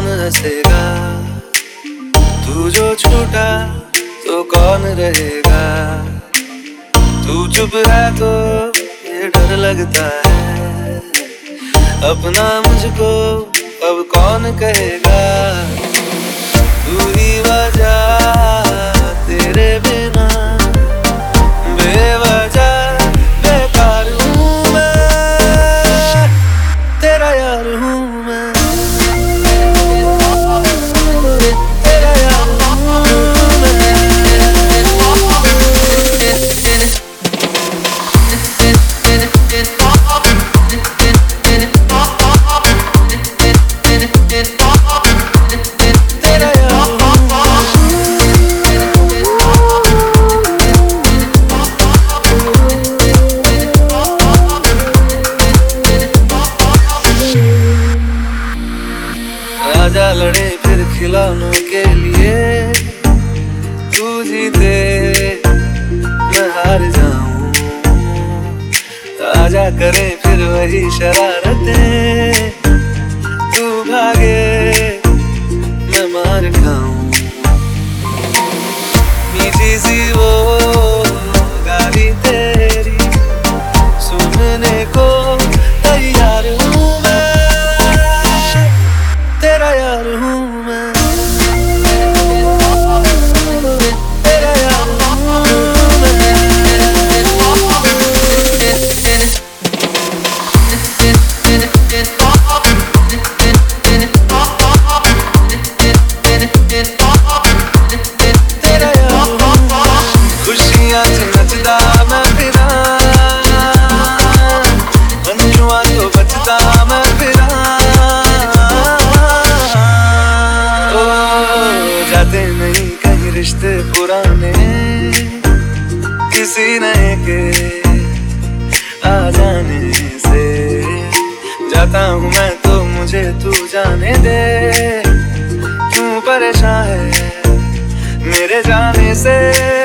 बसेगा तू जो छूटा तो कौन रहेगा? तू चुप है तो ये डर लगता है। अपना मुझको अब कौन कहेगा? तू ही वजह तेरे बिना, बेवजह, बेकार हूँ मैं। तेरा यार हूँ फिर खिलौनों के लिए तू जीते मैं हार जाऊँ। आजा करे फिर वही शरारतें। जाते नहीं कहीं रिश्ते पुराने। किसी नए के आ जाने से। जाता हूँ मैं तो मुझे तू जाने दे। क्यों परेशान है मेरे जाने से?